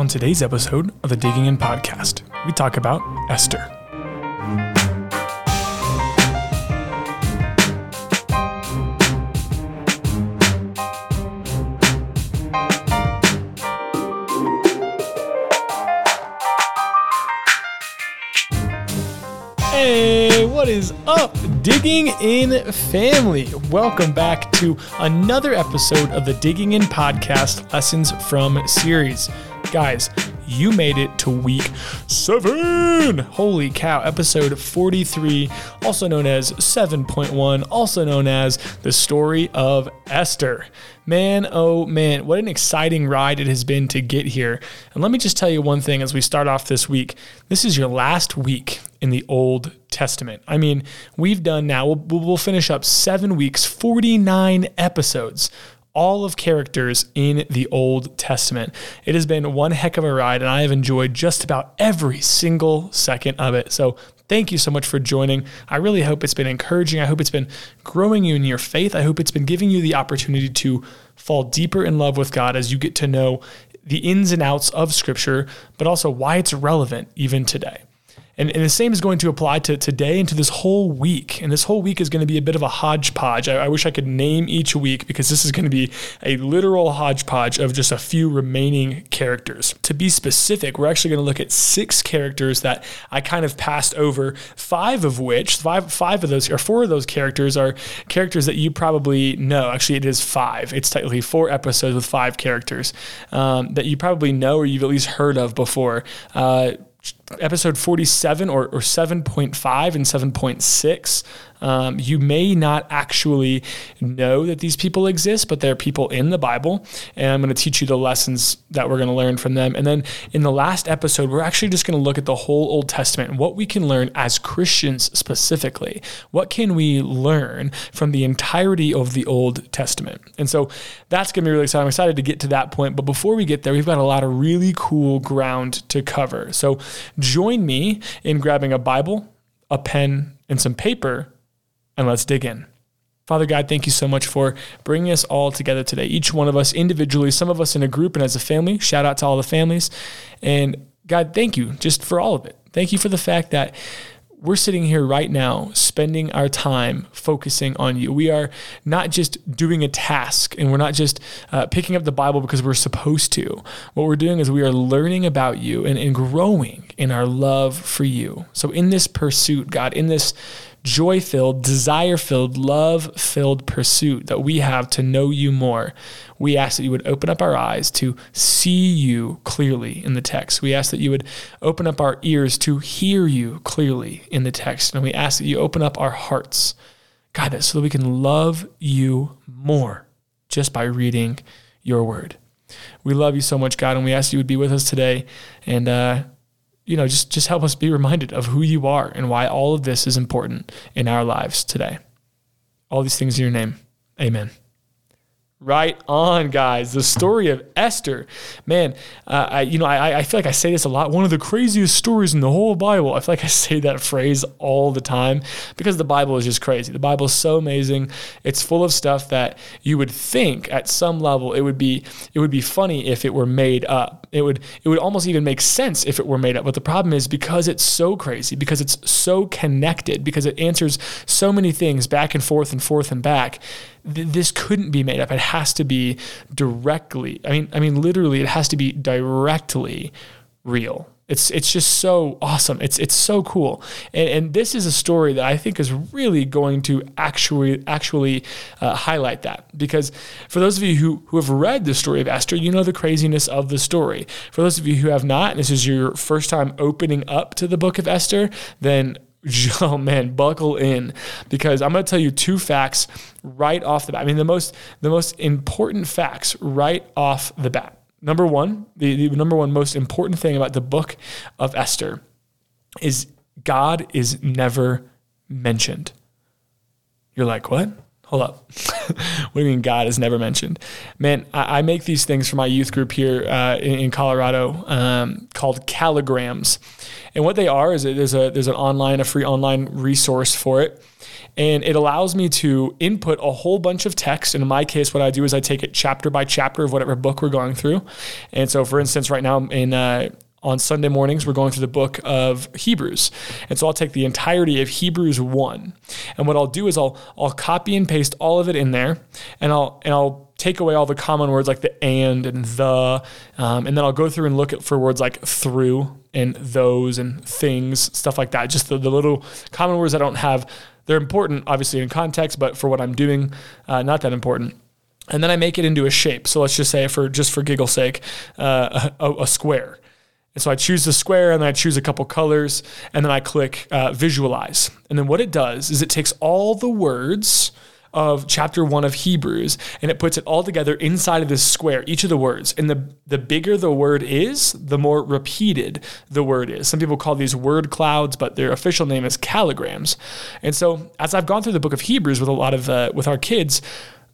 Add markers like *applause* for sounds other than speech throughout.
On today's episode of the Digging In podcast, we talk about Esther. Hey, what is up, Digging In family? Welcome back to another episode of the Digging In podcast Lessons from series. Guys, you made it to week seven. Holy cow, episode 43, also known as 7.1, also known as the story of Esther. Man, oh man, what an exciting ride it has been to get here. And let me just tell you one thing as we start off this week. This is your last week in the Old Testament. I mean, we've done now, we'll, we'll finish up seven weeks, 49 episodes all of characters in the Old Testament. It has been one heck of a ride, and I have enjoyed just about every single second of it. So, thank you so much for joining. I really hope it's been encouraging. I hope it's been growing you in your faith. I hope it's been giving you the opportunity to fall deeper in love with God as you get to know the ins and outs of Scripture, but also why it's relevant even today. And, and, the same is going to apply to today and to this whole week. And this whole week is going to be a bit of a hodgepodge. I, I, wish I could name each week because this is going to be a literal hodgepodge of just a few remaining characters. To be specific, we're actually going to look at six characters that I kind of passed over, five of which, five, five of those, or four of those characters are characters that you probably know. Actually, it is five. It's technically four episodes with five characters um, that you probably know or you've at least heard of before. Uh, episode 47 or, or 7.5 and 7.6 um, you may not actually know that these people exist, but they're people in the Bible. And I'm going to teach you the lessons that we're going to learn from them. And then in the last episode, we're actually just going to look at the whole Old Testament and what we can learn as Christians specifically. What can we learn from the entirety of the Old Testament? And so that's going to be really exciting. I'm excited to get to that point. But before we get there, we've got a lot of really cool ground to cover. So join me in grabbing a Bible, a pen, and some paper and let's dig in. Father God, thank you so much for bringing us all together today. Each one of us individually, some of us in a group and as a family. Shout out to all the families. And God, thank you just for all of it. Thank you for the fact that we're sitting here right now spending our time focusing on you. We are not just doing a task and we're not just uh, picking up the Bible because we're supposed to. What we're doing is we are learning about you and, and growing in our love for you. So, in this pursuit, God, in this joy filled, desire filled, love filled pursuit that we have to know you more, we ask that you would open up our eyes to see you clearly in the text. We ask that you would open up our ears to hear you clearly in the text. And we ask that you open up our hearts, God, so that we can love you more just by reading your word. We love you so much, God, and we ask you would be with us today. And, uh, you know, just just help us be reminded of who you are and why all of this is important in our lives today. All these things in your name. Amen. Right on, guys. The story of Esther. Man, uh, I, you know, I, I feel like I say this a lot. One of the craziest stories in the whole Bible. I feel like I say that phrase all the time because the Bible is just crazy. The Bible is so amazing. It's full of stuff that you would think at some level it would be it would be funny if it were made up. It would it would almost even make sense if it were made up. But the problem is because it's so crazy, because it's so connected, because it answers so many things back and forth and forth and back th- this couldn't be made up. It has to be directly. I mean, I mean, literally, it has to be directly real. It's it's just so awesome. It's it's so cool. And, and this is a story that I think is really going to actually actually uh, highlight that because for those of you who who have read the story of Esther, you know the craziness of the story. For those of you who have not, and this is your first time opening up to the book of Esther, then *laughs* oh man, buckle in because I'm going to tell you two facts right off the bat. I mean, the most the most important facts right off the bat. Number one, the, the number one most important thing about the book of Esther is God is never mentioned. You're like, what? Hold up. *laughs* what do you mean God is never mentioned? Man, I, I make these things for my youth group here uh, in, in, Colorado um, called calligrams. And what they are is there's a there's an online, a free online resource for it. and it allows me to input a whole bunch of text. And in my case, what I do is I take it chapter by chapter of whatever book we're going through. And so, for instance, right now in uh, on Sunday mornings, we're going through the book of Hebrews. And so I'll take the entirety of Hebrews 1. And what I'll do is I'll I'll copy and paste all of it in there and I'll and I'll take away all the common words like the and and the um, and then I'll go through and look at for words like through and those and things, stuff like that. Just the, the little common words I don't have. They're important, obviously, in context, but for what I'm doing, uh, not that important and then I make it into a shape. So let's just say, for just for giggle's sake, uh, a, a, square. And so I choose the square and then I choose a couple colors and then I click uh, visualize. And then what it does is it takes all the words of chapter one of Hebrews and it puts it all together inside of this square, each of the words. And the, the bigger the word is, the more repeated the word is. Some people call these word clouds, but their official name is calligrams. And so as I've gone through the book of Hebrews with a lot of, uh, with our kids,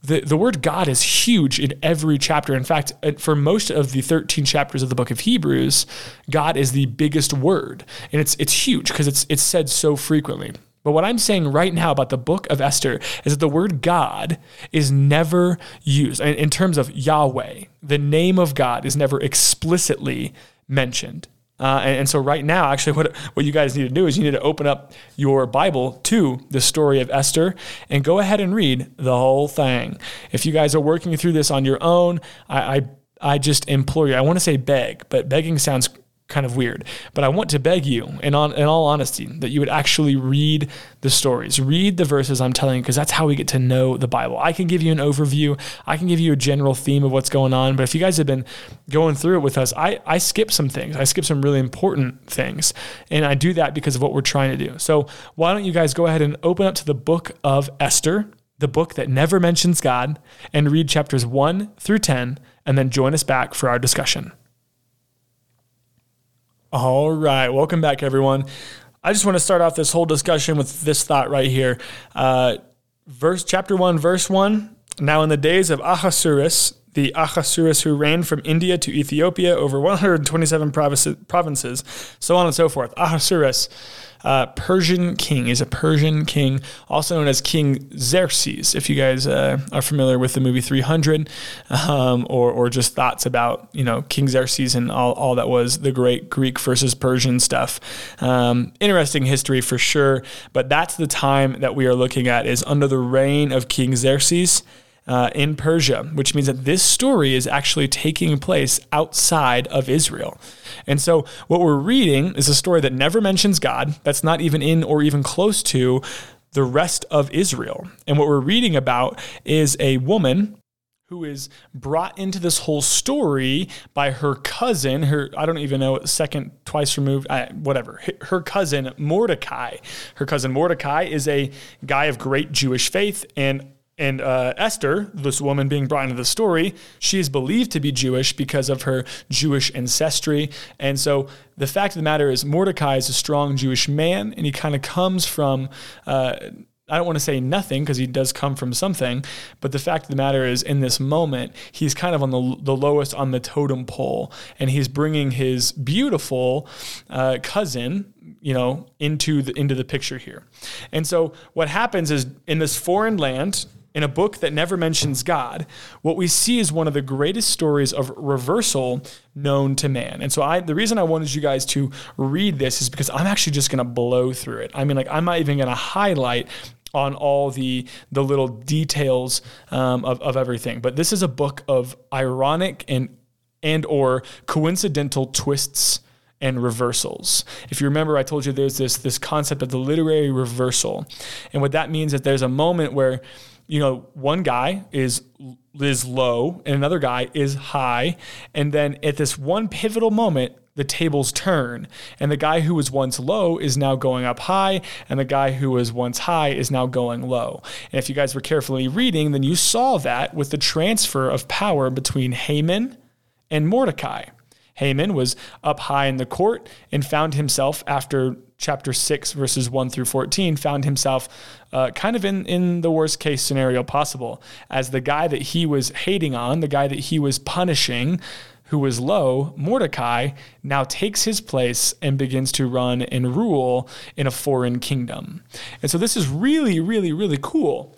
the, the word God is huge in every chapter. In fact, uh, for most of the 13 chapters of the book of Hebrews, God is the biggest word. And it's it's huge because it's it's said so frequently. But what I'm saying right now about the book of Esther is that the word God is never used in terms of Yahweh. The name of God is never explicitly mentioned. Uh, and, and, so right now, actually, *laughs* what, what you guys need to do is you need to open up your Bible to the story of Esther and go ahead and read the whole thing. If you guys are working through this on your own, I, I, I just implore you. I want to say beg, but begging sounds kind of weird. But I want to beg you, in, on, in all honesty, that you would actually read the stories, read the verses I'm telling you, because that's how we get to know the Bible. I can give you an overview, I can give you a general theme of what's going on. But if you guys have been going through it with us, I, I skip some things. I skip some really important things. And I do that because of what we're trying to do. So why don't you guys go ahead and open up to the book of Esther, the book that never mentions God, and read chapters 1 through 10, and then join us back for our discussion. All right. Welcome back, everyone. I just want to start off this whole discussion with this thought right here. Uh, verse chapter 1, verse 1. Now, in the days of Ahasuerus, the Ahasuerus who reigned from India to Ethiopia over 127 provinces, so on and so forth. Ahasuerus uh, Persian king. is a Persian king, also known as King Xerxes. If you guys uh, are familiar with the movie 300, um, or or just thoughts about you know King Xerxes and all, all that was the great Greek versus Persian stuff. Um, interesting history for sure. But that's the time that we are looking at is under the reign of King Xerxes uh, in Persia, which means that this story is actually taking place outside of Israel. And so, what we're reading is a story that never mentions God, that's not even in or even close to the rest of Israel. And what we're reading about is a woman who is brought into this whole story by her cousin, her I don't even know second twice removed, uh, whatever. Her cousin Mordecai. Her cousin Mordecai is a guy of great Jewish faith and and uh, Esther, this woman being brought into the story, she is believed to be Jewish because of her Jewish ancestry. And so the fact of the matter is, Mordecai is a strong Jewish man, and he kind of comes from. Uh, I don't want to say nothing because he does come from something, but the fact of the matter is, in this moment, he's kind of on the, the lowest on the totem pole, and he's bringing his beautiful uh, cousin, you know, into the into the picture here. And so, what happens is, in this foreign land, in a book that never mentions God, what we see is one of the greatest stories of reversal known to man. And so I the reason I wanted you guys to read this is because I'm actually just going to blow through it. I mean like I'm not even going to highlight on all the the little details um, of, of everything. But this is a book of ironic and and or coincidental twists and reversals. If you remember, I told you there's this this concept of the literary reversal, and what that means is that there's a moment where you know, one guy is is low and another guy is high, and then at this one pivotal moment, the tables turn, and the guy who was once low is now going up high, and the guy who was once high is now going low. And if you guys were carefully reading, then you saw that with the transfer of power between Haman and Mordecai. Haman was up high in the court and found himself after chapter 6 verses 1 through 14 found himself uh, kind of in, in the worst case scenario possible as the guy that he was hating on the guy that he was punishing who was low, Mordecai, now takes his place and begins to run and rule in a foreign kingdom. And so this is really, really, really cool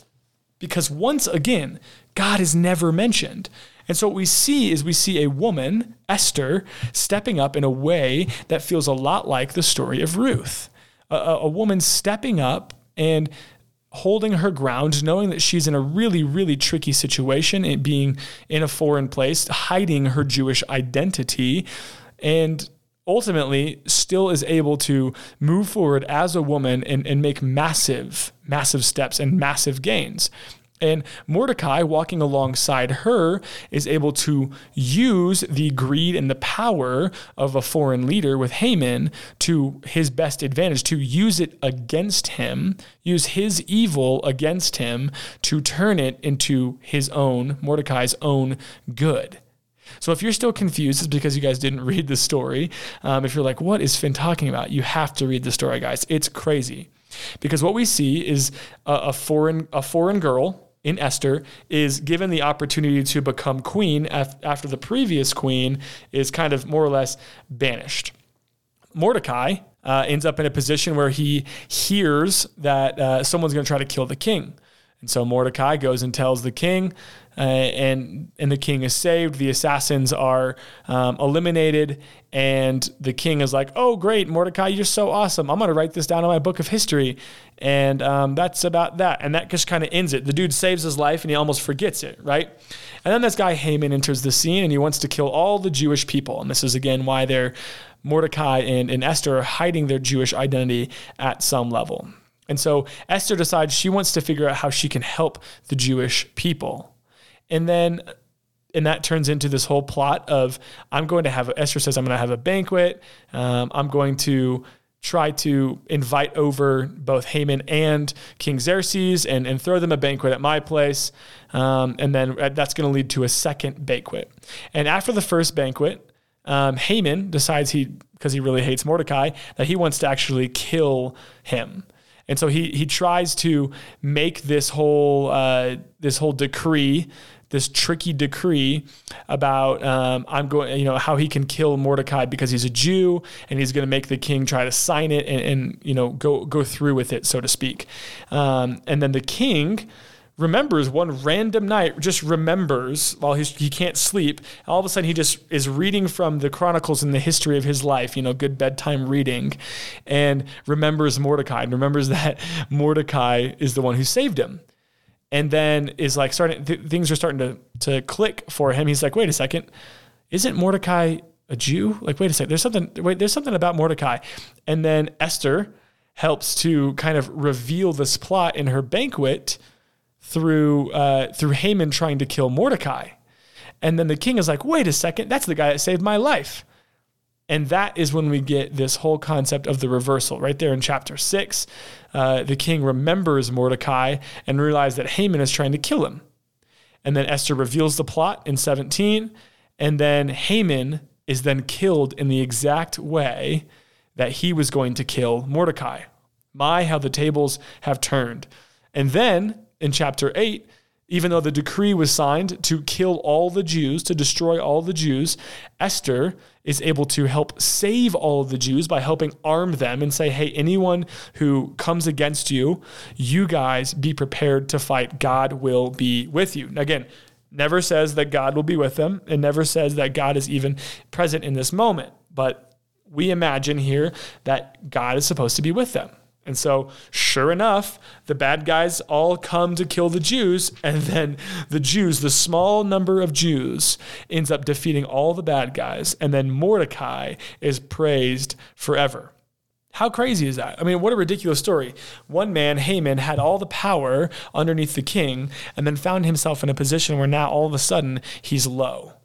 because once again, God is never mentioned. And so what we see is we see a woman, Esther, stepping up in a way that feels a lot like the story of Ruth. A, a woman stepping up and holding her ground, knowing that she's in a really, really tricky situation, it being in a foreign place, hiding her Jewish identity, and ultimately still is able to move forward as a woman and, and make massive, massive steps and massive gains. And Mordecai, walking alongside her, is able to use the greed and the power of a foreign leader with Haman to his best advantage, to use it against him, use his evil against him to turn it into his own, Mordecai's own good. So if you're still confused, it's because you guys didn't *laughs* read the story. Um, if you're like, what is Finn talking about? You have to read the story, guys. It's crazy. Because what we see is a, a foreign a foreign girl in Esther is given the opportunity to become queen after the previous queen is kind of more or less banished. Mordecai uh, ends up in a position where he hears that uh, someone's going to try to kill the king. And so Mordecai goes and tells the king, uh, and and the king is saved. The assassins are um, eliminated, and the king is like, "Oh, great, Mordecai, you're so awesome! I'm to write this down in my book of history." And um, that's about that. And that just kind of ends it. The dude saves his life, and he almost forgets it, right? And then this guy Haman enters the scene, and he wants to kill all the Jewish people. And this is again why they're Mordecai and, and Esther are hiding their Jewish identity at some level. And so Esther decides she wants to figure out how she can help the Jewish people. And then and that turns into this whole plot of I'm going to have Esther says I'm going to have a banquet. Um, I'm going to try to invite over both Haman and King Xerxes and, and throw them a banquet at my place. Um, and then that's going to lead to a second banquet. And after the first banquet, um, Haman decides he, because he really hates Mordecai, that he wants to actually kill him. And so he he tries to make this whole uh, this whole decree, this tricky decree about um, I'm going, you know, how he can kill Mordecai because he's a Jew, and he's going to make the king try to sign it and, and you know go go through with it, so to speak. Um, and then the king remembers one random night, just remembers while he's, he can't sleep. All of a sudden, he just is reading from the chronicles and the history of his life, you know, good bedtime reading, and remembers Mordecai and remembers that *laughs* Mordecai is the one who saved him. And then is like starting, th- things are starting to, to click for him. He's like, wait a second, isn't Mordecai a Jew? Like, wait a second, there's something, wait, there's something about Mordecai. And then Esther helps to kind of reveal this plot in her banquet through uh, through Haman trying to kill Mordecai. And then the king is like, wait a second, that's the guy that saved my life. And that is when we get this whole concept of the reversal. Right there in chapter six, uh, the king remembers Mordecai and realizes that Haman is trying to kill him. And then Esther reveals the plot in 17. And then Haman is then killed in the exact way that he was going to kill Mordecai. My, how the tables have turned. And then in chapter 8, even though the decree was signed to kill all the Jews, to destroy all the Jews, Esther is able to help save all of the Jews by helping arm them and say, hey, anyone who comes against you, you guys be prepared to fight. God will be with you. Again, never says that God will be with them and never says that God is even present in this moment. But we imagine here that God is supposed to be with them. And so, sure enough, the bad guys all come to kill the Jews, and then the Jews, the small number of Jews, ends up defeating all the bad guys, and then Mordecai is praised forever. How crazy is that? I mean, what a ridiculous story. One man, Haman, had all the power underneath the king, and then found himself in a position where now all of a sudden he's low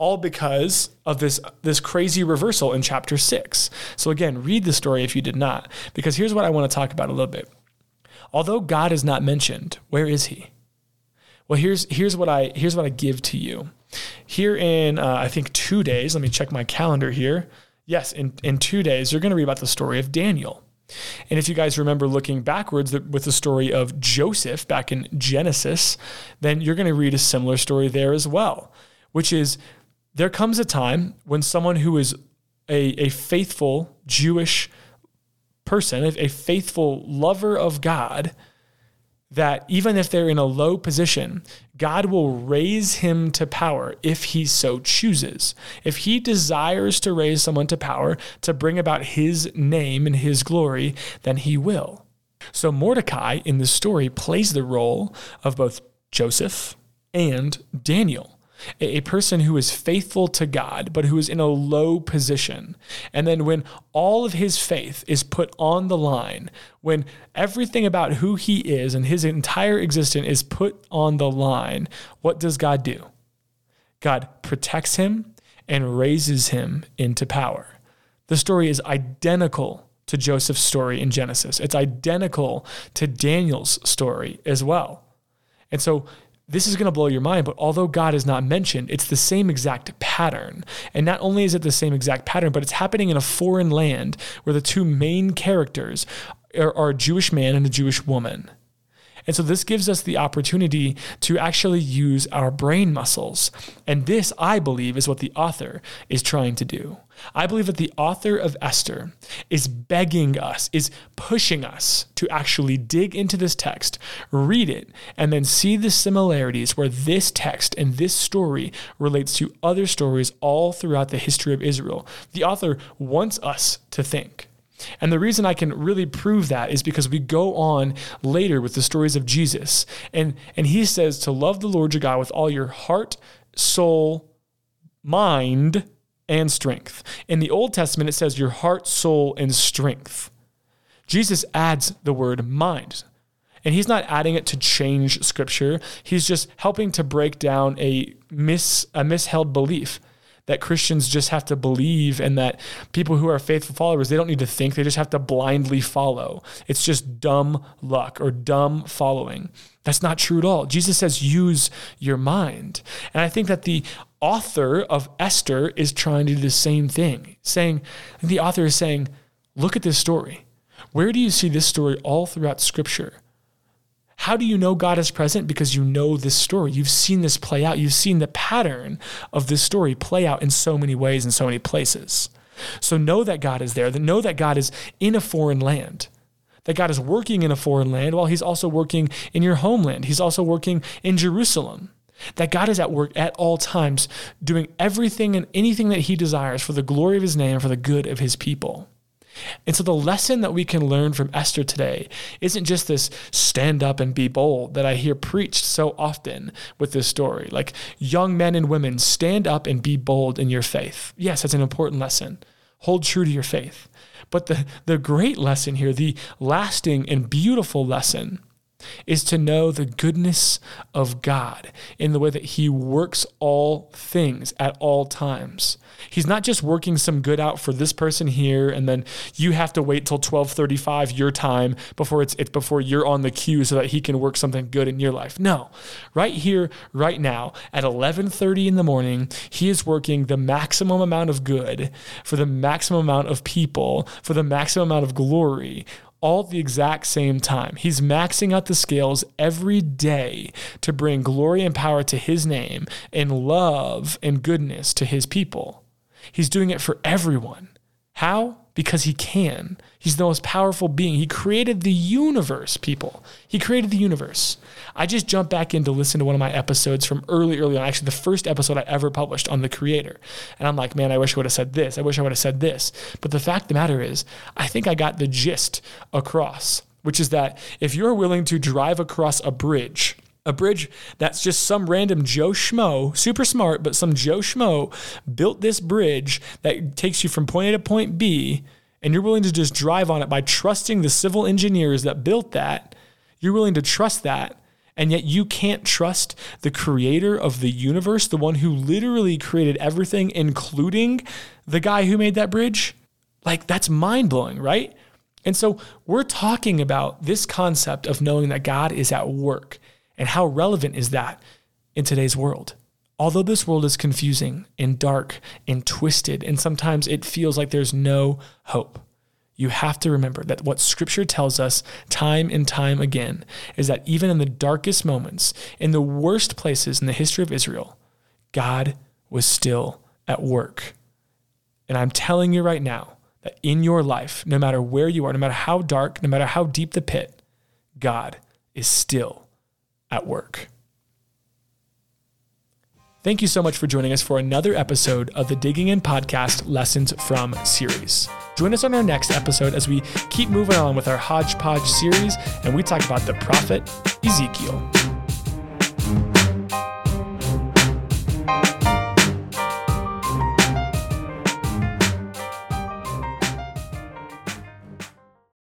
all because of this this crazy reversal in chapter 6. So again, read the story if you did not because here's what I want to talk about a little bit. Although God is not mentioned, where is he? Well, here's here's what I here's what I give to you. Here in uh, I think 2 days, let me check my calendar here. Yes, in in 2 days you're going to read about the story of Daniel. And if you guys remember looking backwards with the story of Joseph back in Genesis, then you're going to read a similar story there as well, which is there comes a time when someone who is a, a faithful Jewish person, a faithful lover of God, that even if they're in a low position, God will raise him to power if he so chooses. If he desires to raise someone to power to bring about his name and his glory, then he will. So Mordecai in this story plays the role of both Joseph and Daniel a person who is faithful to God, but who is in a low position. And then when all of his faith is put on the line, when everything about who he is and his entire existence is put on the line, what does God do? God protects him and raises him into power. The story is identical to Joseph's story in Genesis. It's identical to Daniel's story as well. And so this is going to blow your mind, but although God is not mentioned, it's the same exact pattern. And not only is it the same exact pattern, but it's happening in a foreign land where the two main characters are, are a Jewish man and a Jewish woman. And so this gives us the opportunity to actually use our brain muscles. And this, I believe, is what the author is trying to do. I believe that the author of Esther is begging us, is pushing us to actually dig into this text, read it, and then see the similarities where this text and this story relates to other stories all throughout the history of Israel. The author wants us to think. And the reason I can really prove that is because we go on later with the stories of Jesus. And, and he says to love the Lord your God with all your heart, soul, mind, and strength. In the Old Testament, it says your heart, soul, and strength. Jesus adds the word mind. And he's not adding it to change scripture. He's just helping to break down a mis a misheld belief that Christians just have to believe and that people who are faithful followers, they don't need to think, they just have to blindly follow. It's just dumb luck or dumb following. That's not true at all. Jesus says, use your mind. And I think that the author of Esther is trying to do the same thing, saying, the author is saying, look at this story. Where do you see this story all throughout Scripture? How do you know God is present? Because you know this story. You've seen this play out. You've seen the pattern of this story play out in so many ways in so many places. So know that God is there, know that God is in a foreign land, that God is working in a foreign land while He's also working in your homeland. He's also working in Jerusalem. That God is at work at all times, doing everything and anything that He desires for the glory of His name and for the good of His people. And so the lesson that we can learn from Esther today isn't just this stand up and be bold that I hear preached so often with this story. Like young men and women, stand up and be bold in your faith. Yes, that's an important lesson. Hold true to your faith. But the, the great lesson here, the lasting and beautiful lesson, is to know the goodness of God in the way that He works all things at all times. He's not just working some good out for this person here, and then you have to wait till 1235 your time before it's, it's before you're on the queue so that he can work something good in your life. No. Right here, right now, at 1130 in the morning, he is working the maximum amount of good for the maximum amount of people, for the maximum amount of glory all at the exact same time. He's maxing out the scales every day to bring glory and power to his name and love and goodness to his people. He's doing it for everyone. How? Because he can. He's the most powerful being. He created the universe, people. He created the universe. I just jumped back in to listen to one of my episodes from early, early on, actually, the first episode I ever published on the creator. And I'm like, man, I wish I would have said this. I wish I would have said this. But the fact of the matter is, I think I got the gist across, which is that if you're willing to drive across a bridge, a bridge that's just some random Joe Schmo, super smart, but some Joe Schmo built this bridge that takes you from point A to point B, and you're willing to just drive on it by trusting the civil engineers that built that. You're willing to trust that. And yet you can't trust the creator of the universe, the one who literally created everything, including the guy who made that bridge. Like, that's mind blowing, right? And so we're talking about this concept of knowing that God is at work and how relevant is that in today's world? Although this world is confusing and dark and twisted, and sometimes it feels like there's no hope, you have to remember that what scripture tells us time and time again is that even in the darkest moments, in the worst places in the history of Israel, God was still at work. And I'm telling you right now that in your life, no matter where you are, no matter how dark, no matter how deep the pit, God is still at work. Thank you so much for joining us for another episode of the Digging In Podcast Lessons from series. Join us on our next episode as we keep moving on with our hodgepodge series and we talk about the prophet Ezekiel.